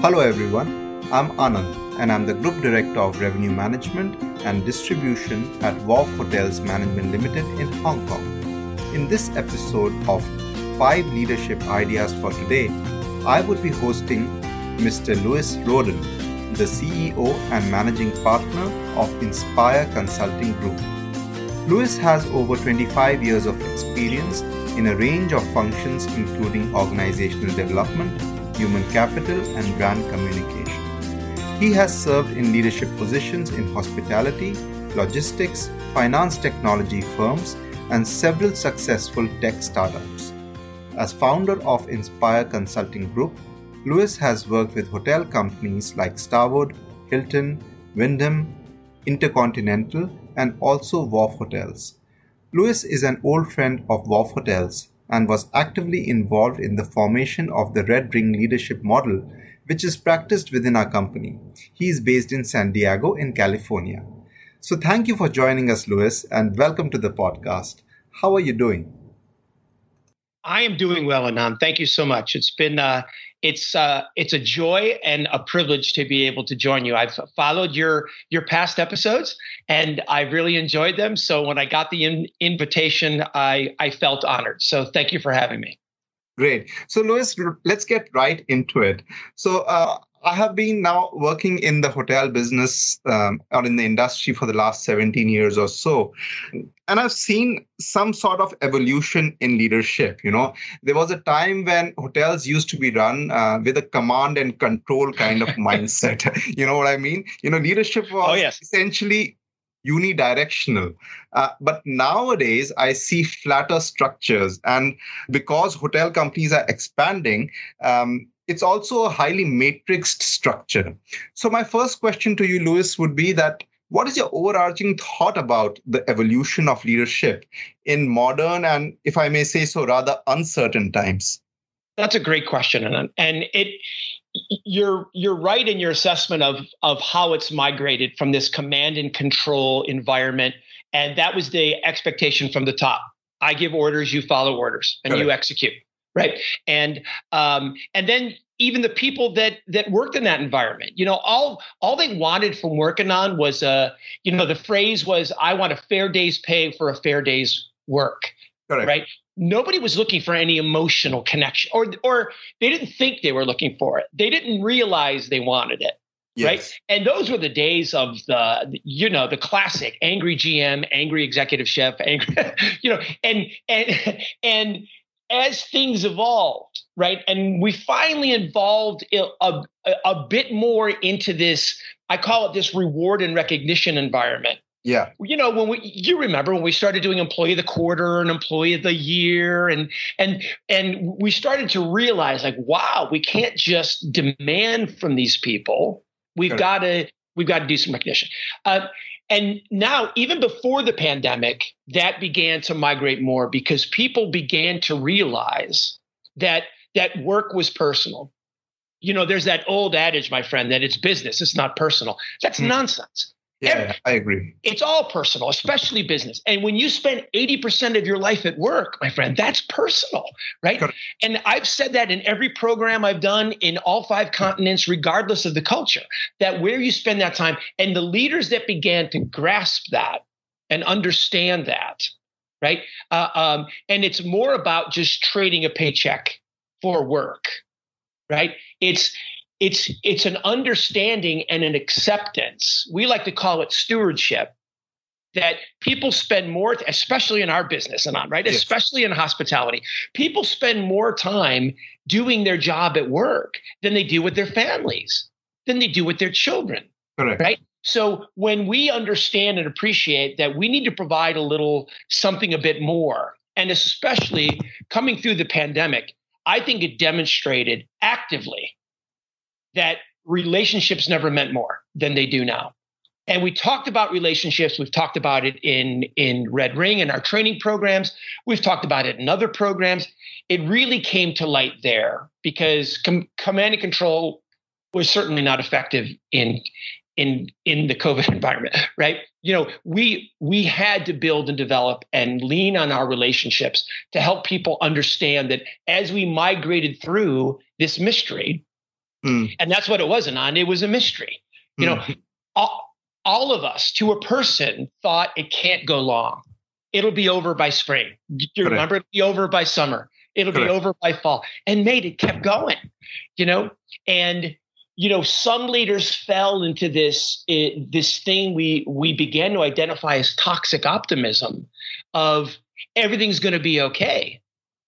Hello everyone, I'm Anand and I'm the Group Director of Revenue Management and Distribution at Wharf Hotels Management Limited in Hong Kong. In this episode of 5 Leadership Ideas for Today, I would be hosting Mr. Louis Roden, the CEO and Managing Partner of Inspire Consulting Group. Louis has over 25 years of experience in a range of functions including organizational development, human capital, and brand communication. He has served in leadership positions in hospitality, logistics, finance technology firms, and several successful tech startups. As founder of Inspire Consulting Group, Lewis has worked with hotel companies like Starwood, Hilton, Wyndham, Intercontinental, and also Wharf Hotels. Lewis is an old friend of Wharf Hotels and was actively involved in the formation of the Red Ring leadership model, which is practiced within our company. He is based in San Diego, in California. So, thank you for joining us, Louis, and welcome to the podcast. How are you doing? I am doing well, Anand. Thank you so much. It's been uh, it's uh, it's a joy and a privilege to be able to join you. I've followed your your past episodes, and I really enjoyed them. So when I got the in- invitation, I I felt honored. So thank you for having me. Great. So, Louis, let's get right into it. So, uh, I have been now working in the hotel business um, or in the industry for the last 17 years or so. And I've seen some sort of evolution in leadership. You know, there was a time when hotels used to be run uh, with a command and control kind of mindset. you know what I mean? You know, leadership was oh, yes. essentially unidirectional. Uh, but nowadays, I see flatter structures. And because hotel companies are expanding, um, it's also a highly matrixed structure. So, my first question to you, Louis, would be that what is your overarching thought about the evolution of leadership in modern and, if I may say so, rather uncertain times? That's a great question, and and it you're you're right in your assessment of of how it's migrated from this command and control environment, and that was the expectation from the top. I give orders, you follow orders, and you execute right and um, and then even the people that that worked in that environment you know all all they wanted from working on was uh you know the phrase was i want a fair day's pay for a fair day's work Correct. right nobody was looking for any emotional connection or or they didn't think they were looking for it they didn't realize they wanted it yes. right and those were the days of the you know the classic angry gm angry executive chef angry you know and and and as things evolved, right, and we finally evolved a, a, bit more into this, I call it this reward and recognition environment. Yeah. You know, when we you remember when we started doing employee of the quarter and employee of the year and and and we started to realize like wow, we can't just demand from these people. We've got to we've got to do some recognition. Uh, and now, even before the pandemic, that began to migrate more because people began to realize that that work was personal. You know, there's that old adage, my friend, that it's business, it's not personal. That's mm. nonsense. Yeah, Every, I agree. It's all personal, especially business. And when you spend 80% of your life at work, my friend, that's personal, right? And I've said that in every program I've done in all five continents, regardless of the culture, that where you spend that time and the leaders that began to grasp that and understand that, right? Uh, um, and it's more about just trading a paycheck for work, right? It's it's it's an understanding and an acceptance we like to call it stewardship that people spend more especially in our business and on right yes. especially in hospitality people spend more time doing their job at work than they do with their families than they do with their children Correct. right so when we understand and appreciate that we need to provide a little something a bit more and especially coming through the pandemic i think it demonstrated actively that relationships never meant more than they do now. And we talked about relationships. We've talked about it in, in Red Ring and our training programs. We've talked about it in other programs. It really came to light there because com- command and control was certainly not effective in in in the COVID environment, right? You know, we we had to build and develop and lean on our relationships to help people understand that as we migrated through this mystery, Mm. And that's what it was, Anand. It was a mystery. You know, hmm. all, all of us to a person thought it can't go long. It'll be over by spring. Do you Correct. remember? It'll be over by summer. It'll Correct. be over by fall. And mate, it kept going, you know? And you know, some leaders fell into this uh, this thing we we began to identify as toxic optimism of everything's going to be okay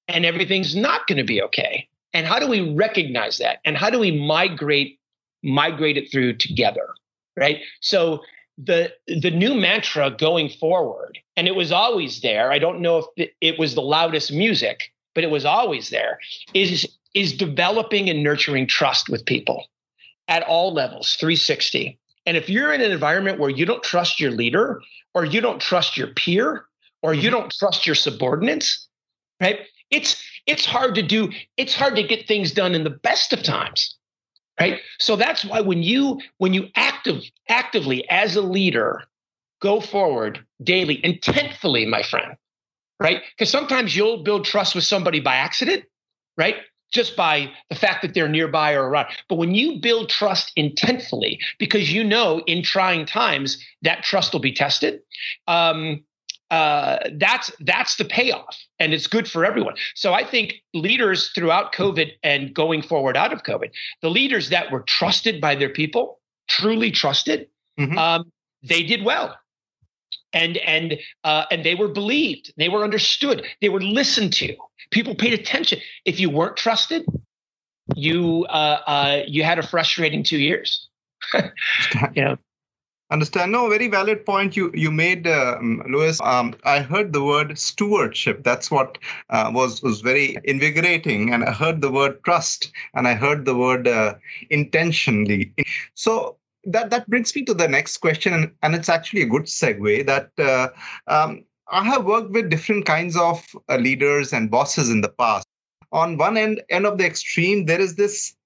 and everything's not going to be okay. And how do we recognize that? And how do we migrate migrate it through together? Right? So the the new mantra going forward, and it was always there. I don't know if it was the loudest music, but it was always there. Is is developing and nurturing trust with people at all levels, 360. And if you're in an environment where you don't trust your leader, or you don't trust your peer, or you mm-hmm. don't trust your subordinates, right? It's it's hard to do, it's hard to get things done in the best of times. Right. So that's why when you when you active actively as a leader go forward daily, intentfully, my friend, right? Because sometimes you'll build trust with somebody by accident, right? just by the fact that they're nearby or around. But when you build trust intentfully, because you know in trying times that trust will be tested, um, uh, that's that's the payoff, and it's good for everyone. So I think leaders throughout COVID and going forward out of COVID, the leaders that were trusted by their people, truly trusted, mm-hmm. um, they did well and and uh, and they were believed they were understood they were listened to people paid attention if you weren't trusted you uh, uh, you had a frustrating two years you know understand? No very valid point you you made um, lewis um, i heard the word stewardship. That's what uh, was was very invigorating. And i heard the word trust. And i heard the word uh, intentionally. So that that brings me to the next question, and, and it's actually a good segue. That uh, um, I have worked with different kinds of uh, leaders and bosses in the past. On one end end of the extreme, there is this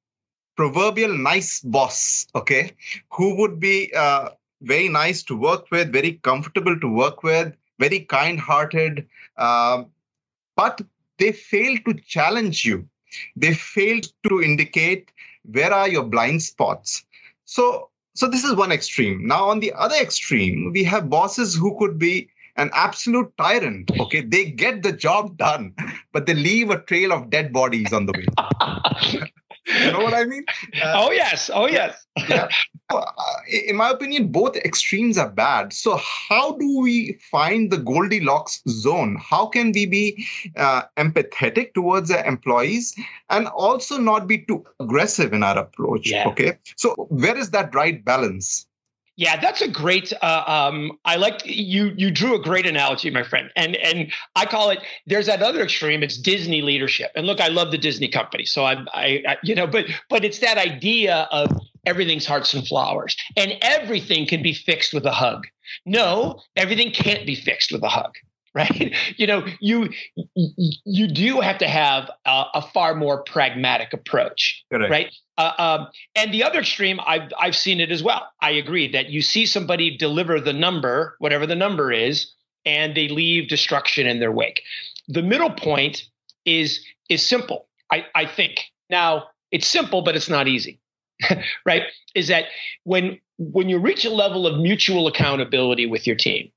proverbial nice boss, okay, who would be uh, very nice to work with, very comfortable to work with, very kind-hearted, um, but they fail to challenge you. They fail to indicate where are your blind spots. So so this is one extreme. Now, on the other extreme, we have bosses who could be an absolute tyrant. Okay, they get the job done, but they leave a trail of dead bodies on the way. you know what I mean? Uh, oh yes, oh yes. yeah. Uh, in my opinion, both extremes are bad. So how do we find the Goldilocks zone? How can we be uh, empathetic towards the employees and also not be too aggressive in our approach? Yeah. Okay. So where is that right balance? Yeah, that's a great. Uh, um, I like you. You drew a great analogy, my friend, and and I call it. There's that other extreme. It's Disney leadership, and look, I love the Disney company, so I, I, I you know, but but it's that idea of everything's hearts and flowers, and everything can be fixed with a hug. No, everything can't be fixed with a hug right? You know you you do have to have a, a far more pragmatic approach Correct. right? Uh, um, and the other extreme i've i've seen it as well. I agree that you see somebody deliver the number whatever the number is and they leave destruction in their wake. The middle point is is simple i i think. Now it's simple but it's not easy right? Is that when when you reach a level of mutual accountability with your team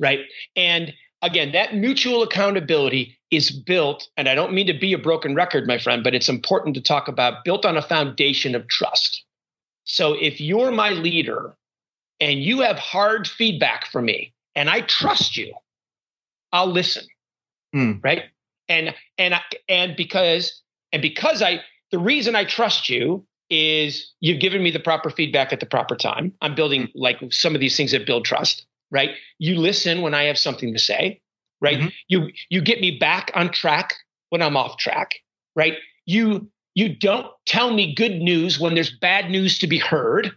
right? And again, that mutual accountability is built, and I don't mean to be a broken record, my friend, but it's important to talk about built on a foundation of trust. So if you're my leader and you have hard feedback for me and I trust you, I'll listen. Mm. Right. And and and because and because I the reason I trust you is you've given me the proper feedback at the proper time. I'm building like some of these things that build trust right? You listen when I have something to say, right? Mm-hmm. You you get me back on track when I'm off track, right? You you don't tell me good news when there's bad news to be heard,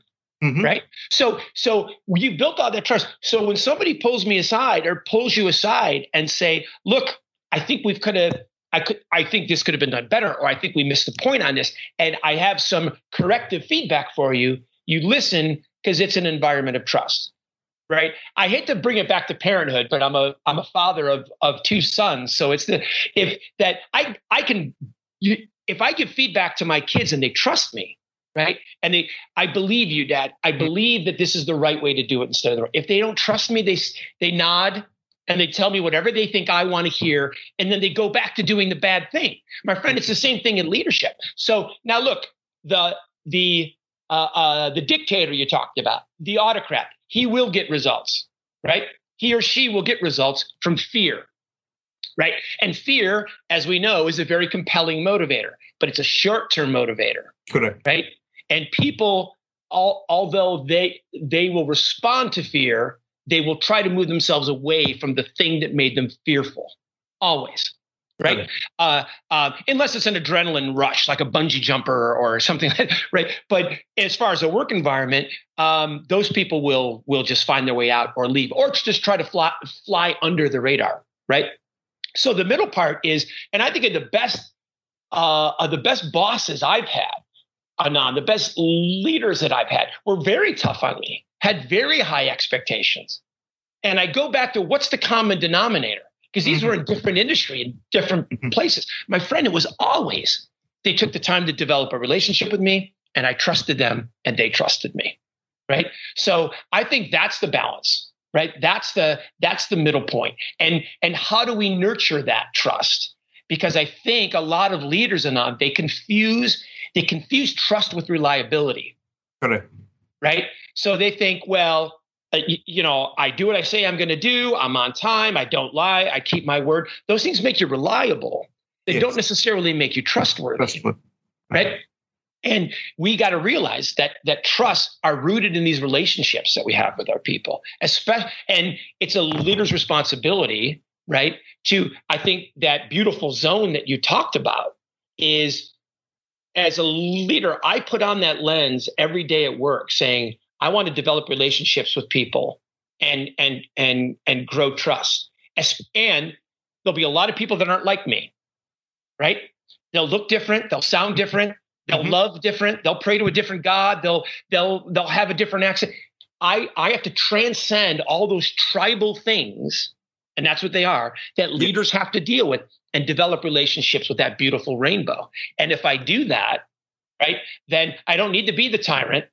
mm-hmm. right? So so you built all that trust. So when somebody pulls me aside or pulls you aside and say, "Look, I think we've could have I could I think this could have been done better or I think we missed the point on this and I have some corrective feedback for you." You listen because it's an environment of trust right i hate to bring it back to parenthood but i'm a i'm a father of of two sons so it's the if that i i can you, if i give feedback to my kids and they trust me right? And they, I believe you, Dad. I mm-hmm. believe that this is the right way to do it instead of the. If they don't trust me, they they nod and they tell me whatever they think I want to hear, and then they go back to doing the bad thing. My friend, it's the same thing in leadership. So now look, the the uh, uh, the dictator you talked about, the autocrat, he will get results, right? He or she will get results from fear, right? And fear, as we know, is a very compelling motivator, but it's a short-term motivator, correct? Right? And people, all, although they they will respond to fear, they will try to move themselves away from the thing that made them fearful. Always right? Okay. Uh, uh, unless it's an adrenaline rush, like a bungee jumper or something, like right? But as far as a work environment, um, those people will will just find their way out or leave, or just try to fly fly under the radar, right? So the middle part is, and I think of the best uh, of the best bosses I've had, Anand, the best leaders that I've had were very tough on me, had very high expectations. And I go back to what's the common denominator? Because these were in mm-hmm. different industry in different mm-hmm. places. My friend, it was always they took the time to develop a relationship with me, and I trusted them, and they trusted me. Right. So I think that's the balance. Right. That's the that's the middle point. And and how do we nurture that trust? Because I think a lot of leaders Anand they confuse they confuse trust with reliability. Correct. Right. So they think, well, Uh, you, you, know, I do what I say I'm going to do. I'm on time. I don't lie. I keep my word. Those things make you reliable. They yes. don't necessarily make you trustworthy. trustworthy. Right. And we got to realize that that trusts are rooted in these relationships that we have with our people. Especially, and it's a leader's responsibility, right? To I think that beautiful zone that you talked about is as a leader, I put on that lens every day at work saying, I want to develop relationships with people and and and and grow trust. And there'll be a lot of people that aren't like me, right? They'll look different, they'll sound different, they'll mm-hmm. love different, they'll pray to a different God, they'll they'll they'll have a different accent. I I have to transcend all those tribal things, and that's what they are that leaders have to deal with and develop relationships with that beautiful rainbow. And if I do that, right, then I don't need to be the tyrant,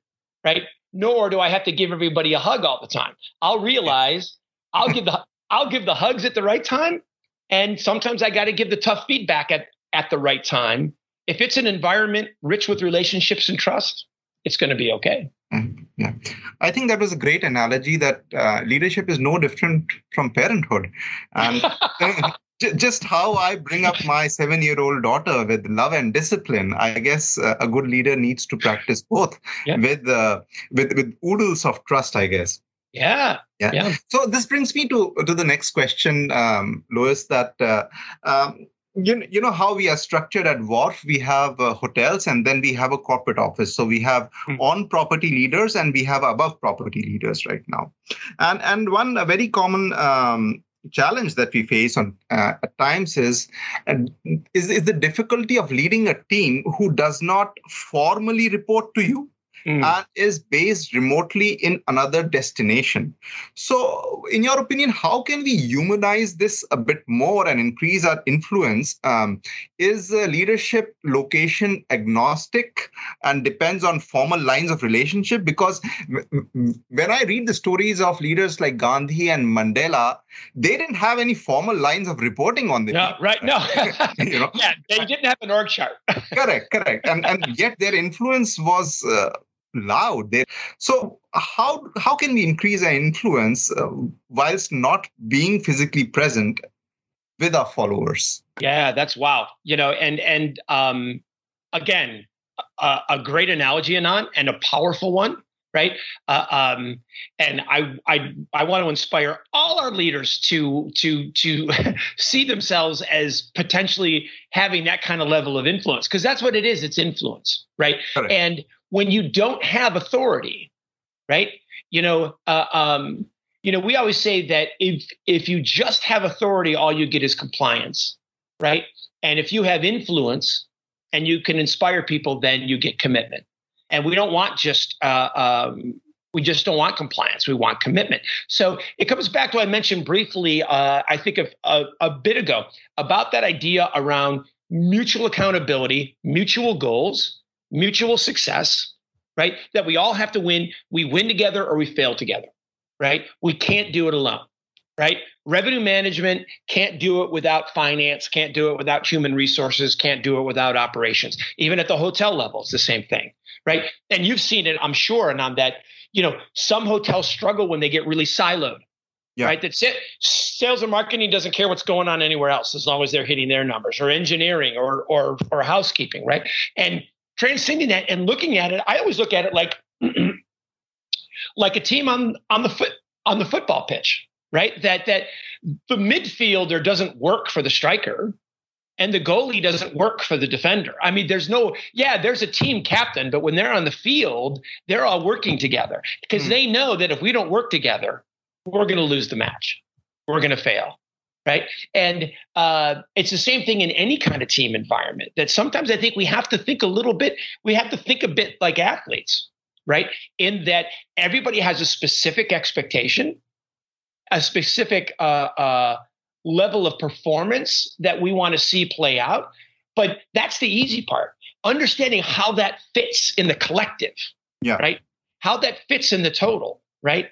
right? Nor do I have to give everybody a hug all the time. I'll realize I'll give the I'll give the hugs at the right time, and sometimes I got to give the tough feedback at at the right time. If it's an environment rich with relationships and trust, it's going to be okay. Mm-hmm. Yeah. I think that was a great analogy that uh, leadership is no different from parenthood. And just how I bring up my seven year old daughter with love and discipline. I guess uh, a good leader needs to practice both yeah. with, uh, with, with oodles of trust, I guess. Yeah. yeah. Yeah. So this brings me to, to the next question, um, Louis, that, uh, um, you, you know how we are structured at Wharf. We have uh, hotels and then we have a corporate office. So we have hmm. on property leaders and we have above property leaders right now. And and one very common um, challenge that we face on uh, at times is, uh, is is the difficulty of leading a team who does not formally report to you mm. and is based remotely in another destination. So, in your opinion, how can we humanize this a bit more and increase our influence? Um, is uh, leadership location agnostic and depends on formal lines of relationship? Because when I read the stories of leaders like Gandhi and Mandela, they didn't have any formal lines of reporting on them. No, right? No, you know? yeah, they didn't have an org chart. correct, correct, and and yet their influence was uh, loud there. So how how can we increase our influence uh, whilst not being physically present with our followers? Yeah that's wow. You know and and um again a, a great analogy Anand, and a powerful one right? Uh, um and i i i want to inspire all our leaders to to to see themselves as potentially having that kind of level of influence because that's what it is it's influence right? And when you don't have authority, right? You know, uh, um, you know, we always say that if if you just have authority, all you get is compliance, right? And if you have influence and you can inspire people, then you get commitment. And we don't want just uh, um, we just don't want compliance. We want commitment. So it comes back to I mentioned briefly, uh, I think a, a bit ago about that idea around mutual accountability, mutual goals, mutual success, right? That we all have to win. We win together or we fail together, right? We can't do it alone, right? Revenue management can't do it without finance, can't do it without human resources, can't do it without operations. Even at the hotel level, it's the same thing, right? And you've seen it, I'm sure, Anand that, you know, some hotels struggle when they get really siloed. Yeah. Right. That's it. Sales and marketing doesn't care what's going on anywhere else as long as they're hitting their numbers, or engineering, or or or housekeeping, right? And transcending that and looking at it, I always look at it like like a team on on the foot on the football pitch, right? That that the midfielder doesn't work for the striker and the goalie doesn't work for the defender. I mean, there's no, yeah, there's a team captain, but when they're on the field, they're all working together because mm. they know that if we don't work together, we're going to lose the match. We're going to fail. Right. And uh, it's the same thing in any kind of team environment that sometimes I think we have to think a little bit, we have to think a bit like athletes, right? In that everybody has a specific expectation, a specific uh, uh, level of performance that we want to see play out. But that's the easy part. Understanding how that fits in the collective. Yeah. Right. How that fits in the total. Right.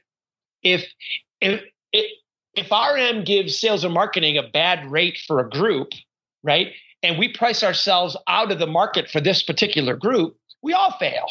If if if, if RM gives sales and marketing a bad rate for a group, right, and we price ourselves out of the market for this particular group, we all fail.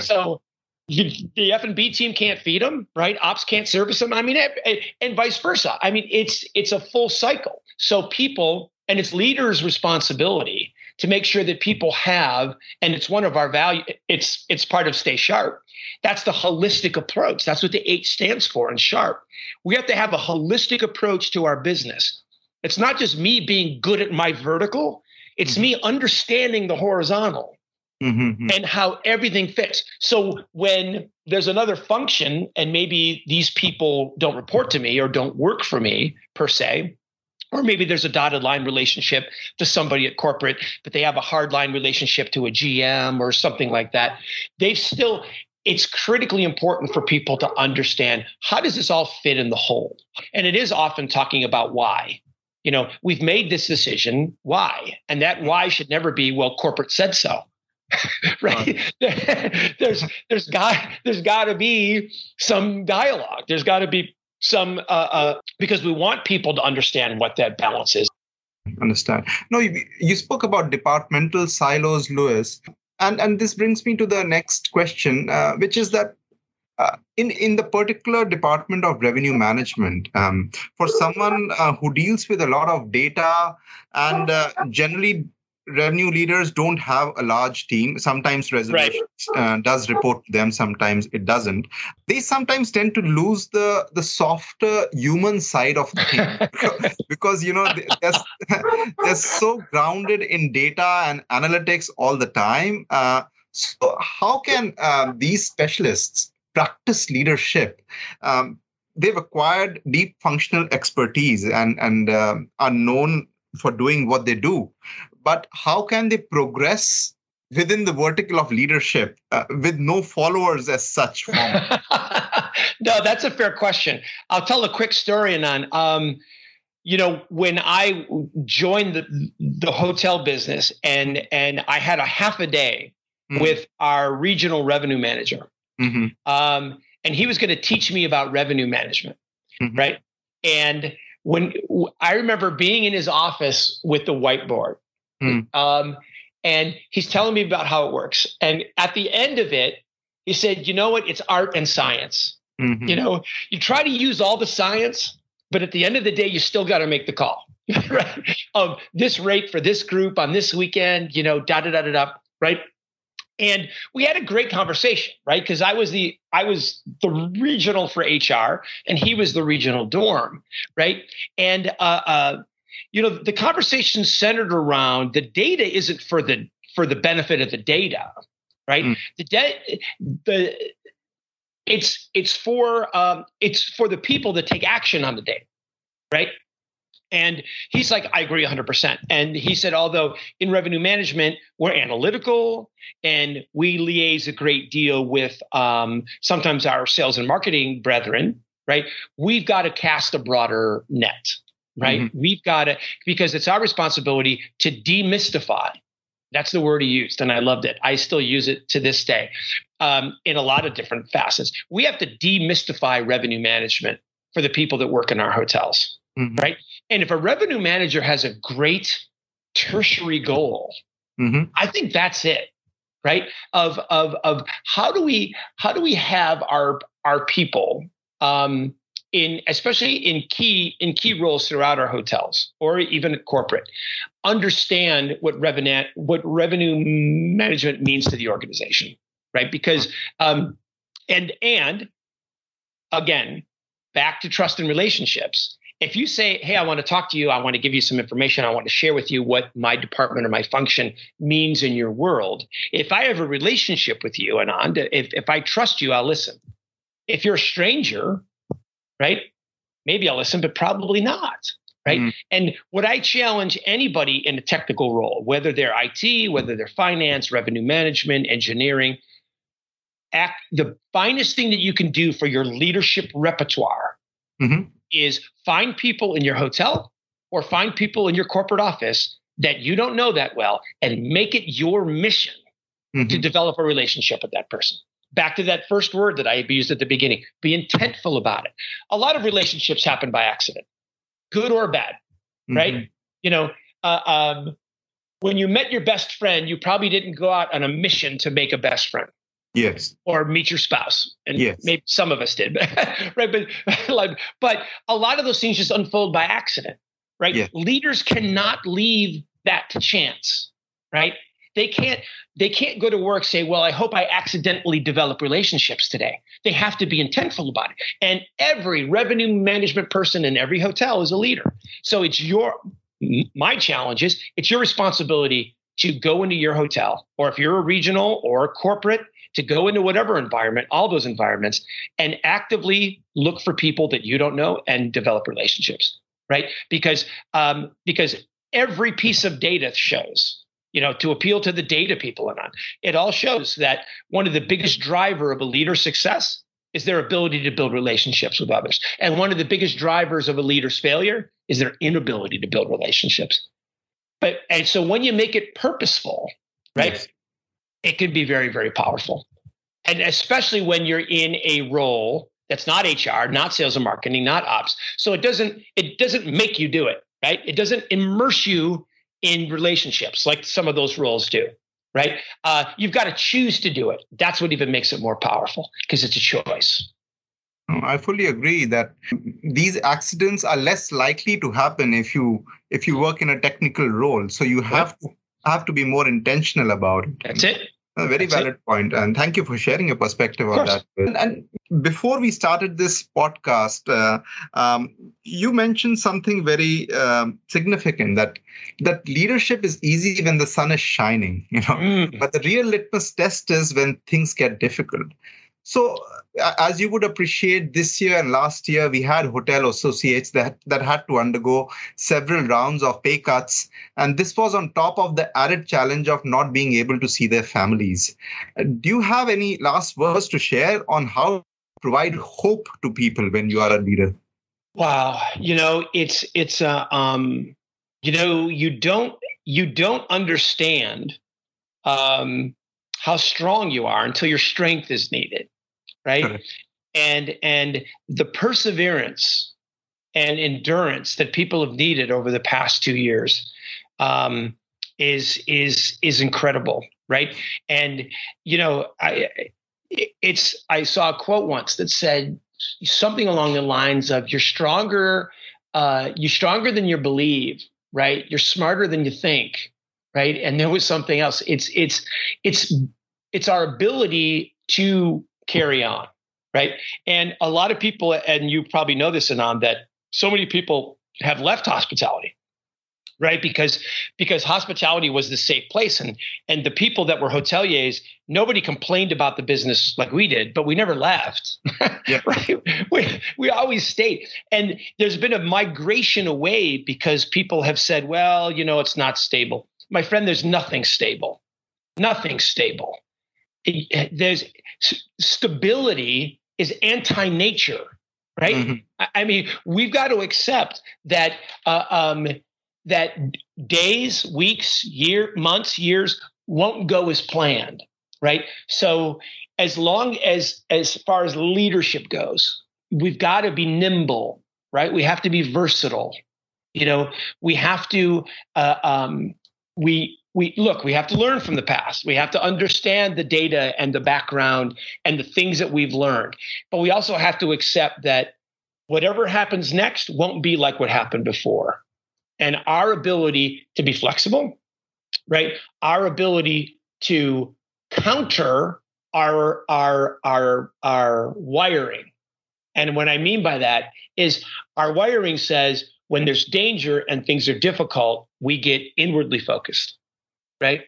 So the F and B team can't feed them, right? Ops can't service them. I mean, eh, eh, and vice versa. I mean, it's it's a full cycle. So people and it's leaders' responsibility to make sure that people have, and it's one of our value. It's it's part of Stay Sharp. That's the holistic approach. That's what the H stands for in Sharp. We have to have a holistic approach to our business. It's not just me being good at my vertical. It's mm-hmm. me understanding the horizontal Mm-hmm. and how everything fits. So when there's another function, and maybe these people don't report to me or don't work for me per se, or maybe there's a dotted line relationship to somebody at corporate, but they have a hard line relationship to a GM or something like that. They've still, it's critically important for people to understand how does this all fit in the whole? And it is often talking about why. You know, we've made this decision. Why? And that why should never be, well, corporate said so right there's there's got there's got to be some dialogue there's got to be some uh, uh, because we want people to understand what that balance is. Understand. No you, you spoke about departmental silos lewis and and this brings me to the next question uh, which is that uh, in in the particular department of revenue management um, for someone uh, who deals with a lot of data and uh, generally revenue leaders don't have a large team. Sometimes reservations right. uh, does report to them sometimes it doesn't. They sometimes tend to lose the the softer human side of the things because you know they're, they're so grounded in data and analytics all the time. Uh, so how can uh, these specialists practice leadership? Um, they've acquired deep functional expertise and and uh, are known for doing what they do but how can they progress within the vertical of leadership uh, with no followers as such? no, that's a fair question. I'll tell a quick story, Anand. Um, you know, when I joined the, the hotel business and and I had a half a day mm-hmm. with our regional revenue manager, mm-hmm. um, and he was going to teach me about revenue management, mm-hmm. right? And when I remember being in his office with the whiteboard, Mm. Um, and he's telling me about how it works. And at the end of it, he said, you know what? It's art and science. Mm-hmm. You know, you try to use all the science, but at the end of the day, you still got to make the call, right? Of this rate for this group on this weekend, you know, da da da da da, right? And we had a great conversation, right? Because I was the I was the regional for HR, and he was the regional dorm, right? And uh, uh, you know the conversation centered around the data isn't for the for the benefit of the data right? Mm. the de- the it's it's for um, it's for the people that take action on the data right? And he's like i agree 100% and he said although in revenue management we're analytical and we liaise a great deal with um, sometimes our sales and marketing brethren right? We've got to cast a broader net right? Mm-hmm. We've got to, because it's our responsibility to demystify That's the word he used, and I loved it. I still use it to this day um, in a lot of different facets. We have to demystify revenue management for the people that work in our hotels, mm-hmm. right? And if a revenue manager has a great tertiary goal, mm-hmm. I think that's it, right? Of of of how do we how do we have our our people um, in especially in key in key roles throughout our hotels or even at corporate understand what revenue what revenue management means to the organization right? Because um and and again back to trust and relationships. If you say hey i want to talk to you. I want to give you some information. I want to share with you what my department or my function means in your world if i have a relationship with you and if, if i trust you i'll listen. If you're a stranger right? Maybe I'll listen, but probably not. Right. Mm-hmm. And what I challenge anybody in a technical role, whether they're IT, whether they're finance, revenue management, engineering, act the finest thing that you can do for your leadership repertoire mm-hmm. is find people in your hotel or find people in your corporate office that you don't know that well and make it your mission mm-hmm. to develop a relationship with that person back to that first word that I abused at the beginning be intentful about it. A lot of relationships happen by accident, good or bad, mm-hmm. right? You know, uh, um, when you met your best friend, you probably didn't go out on a mission to make a best friend. Yes. Or meet your spouse. And yes. maybe some of us did. right. But like, but a lot of those things just unfold by accident. Right. Yes. Leaders cannot leave that to chance. Right they can't they can't go to work say well i hope i accidentally develop relationships today. They have to be intentful about it. And every revenue management person in every hotel is a leader. So it's your my challenge is it's your responsibility to go into your hotel or if you're a regional or a corporate to go into whatever environment all those environments and actively look for people that you don't know and develop relationships right? Because um, because every piece of data shows you know, to appeal to the data people Anand. It all shows that one of the biggest driver of a leader's success is their ability to build relationships with others. And one of the biggest drivers of a leader's failure is their inability to build relationships. But and so when you make it purposeful, right? Yes. It can be very, very powerful. And especially when you're in a role that's not HR, not sales and marketing, not ops. So it doesn't it doesn't make you do it, right? It doesn't immerse you in relationships like some of those roles do right uh, you've got to choose to do it that's what even makes it more powerful because it's a choice I fully agree that these accidents are less likely to happen if you if you work in a technical role. So you have to have to be more intentional about it. That's it. A very That's valid point, and thank you for sharing your perspective on that. And, and, before we started this podcast, uh, um, you mentioned something very um, significant that that leadership is easy when the sun is shining, you know, mm. but the real litmus test is when things get difficult. So, as you would appreciate, this year and last year, we had hotel associates that, that had to undergo several rounds of pay cuts. And this was on top of the added challenge of not being able to see their families. Do you have any last words to share on how to provide hope to people when you are a leader? Wow. You know, it's, it's, uh, um, you know, you don't, you don't understand, um, how strong you are until your strength is needed right? And and the perseverance and endurance that people have needed over the past two years um, is is is incredible, right? And you know, I it's I saw a quote once that said something along the lines of "You're stronger, uh, you're stronger than you believe, right? You're smarter than you think." Right. And there was something else. It's it's it's it's our ability to carry on, right? And a lot of people, and you probably know this, Anand, that so many people have left hospitality right? Because because hospitality was the safe place and and the people that were hoteliers nobody complained about the business like we did but we never left yeah. right? We, we always stayed. And there's been a migration away because people have said well you know it's not stable. My friend there's nothing stable. Nothing stable there's stability is anti-nature right mm-hmm. I, mean we've got to accept that uh, um, that days, weeks, year, months, years won't go as planned, right? So as long as as far as leadership goes, we've got to be nimble, right? We have to be versatile. You know, we have to uh, um, we we look we have to learn from the past. We have to understand the data and the background and the things that we've learned. But we also have to accept that whatever happens next won't be like what happened before. And our ability to be flexible right? Our ability to counter our our our our wiring. And what i mean by that is our wiring says when there's danger and things are difficult we get inwardly focused right?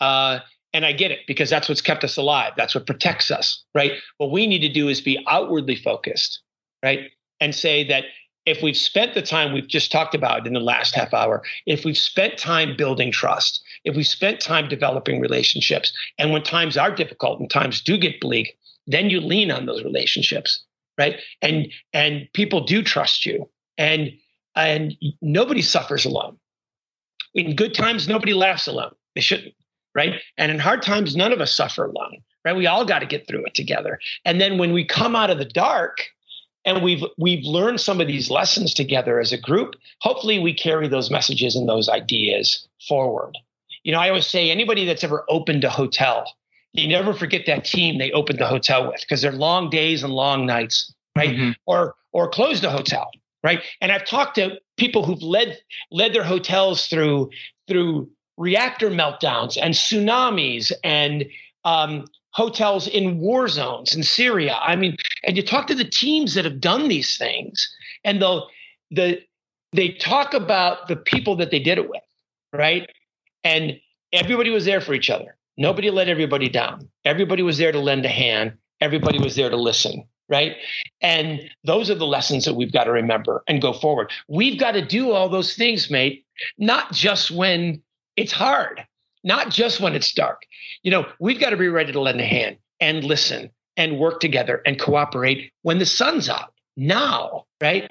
Uh, and I get it because that's what's kept us alive. That's what protects us, right? What we need to do is be outwardly focused, right? And say that if we've spent the time we've just talked about in the last half hour, if we've spent time building trust, if we've spent time developing relationships, and when times are difficult and times do get bleak, then you lean on those relationships, right? And and people do trust you, and and nobody suffers alone. In good times, nobody laughs alone. They shouldn't, right? And in hard times, none of us suffer alone, right? We all got to get through it together. And then when we come out of the dark and we've we've learned some of these lessons together as a group, hopefully we carry those messages and those ideas forward. You know, I always say anybody that's ever opened a hotel, you never forget that team they opened the hotel with because they're long days and long nights, right? Mm-hmm. Or or closed a hotel, right? And I've talked to people who've led led their hotels through through reactor meltdowns and tsunamis and um, hotels in war zones in Syria. I mean, and you talk to the teams that have done these things, and the the they talk about the people that they did it with, right? And everybody was there for each other. Nobody let everybody down. Everybody was there to lend a hand. Everybody was there to listen, right? And those are the lessons that we've got to remember and go forward. We've got to do all those things, mate, not just when it's hard, not just when it's dark. You know, we've got to be ready to lend a hand and listen and work together and cooperate when the sun's out now, right?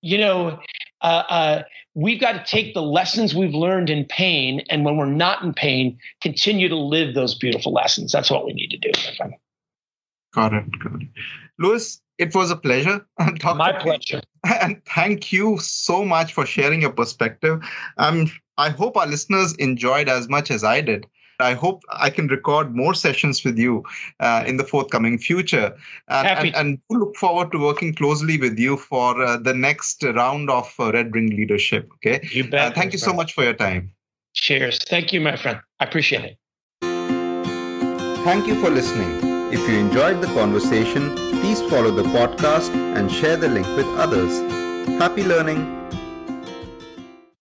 You know, uh, uh, we've got to take the lessons we've learned in pain, and when we're not in pain, continue to live those beautiful lessons. That's what we need to do. Got it. Got it. Louis, it was a pleasure. My pleasure. And thank you so much for sharing your perspective. Um, I hope our listeners enjoyed as much as I did. I hope I can record more sessions with you uh, in the forthcoming future. And, and, and, look forward to working closely with you for uh, the next round of uh, Red Ring leadership. Okay. You bet. Uh, thank you friend. so much for your time. Cheers. Thank you, my friend. I appreciate it. Thank you for listening. If you enjoyed the conversation, please follow the podcast and share the link with others. Happy learning!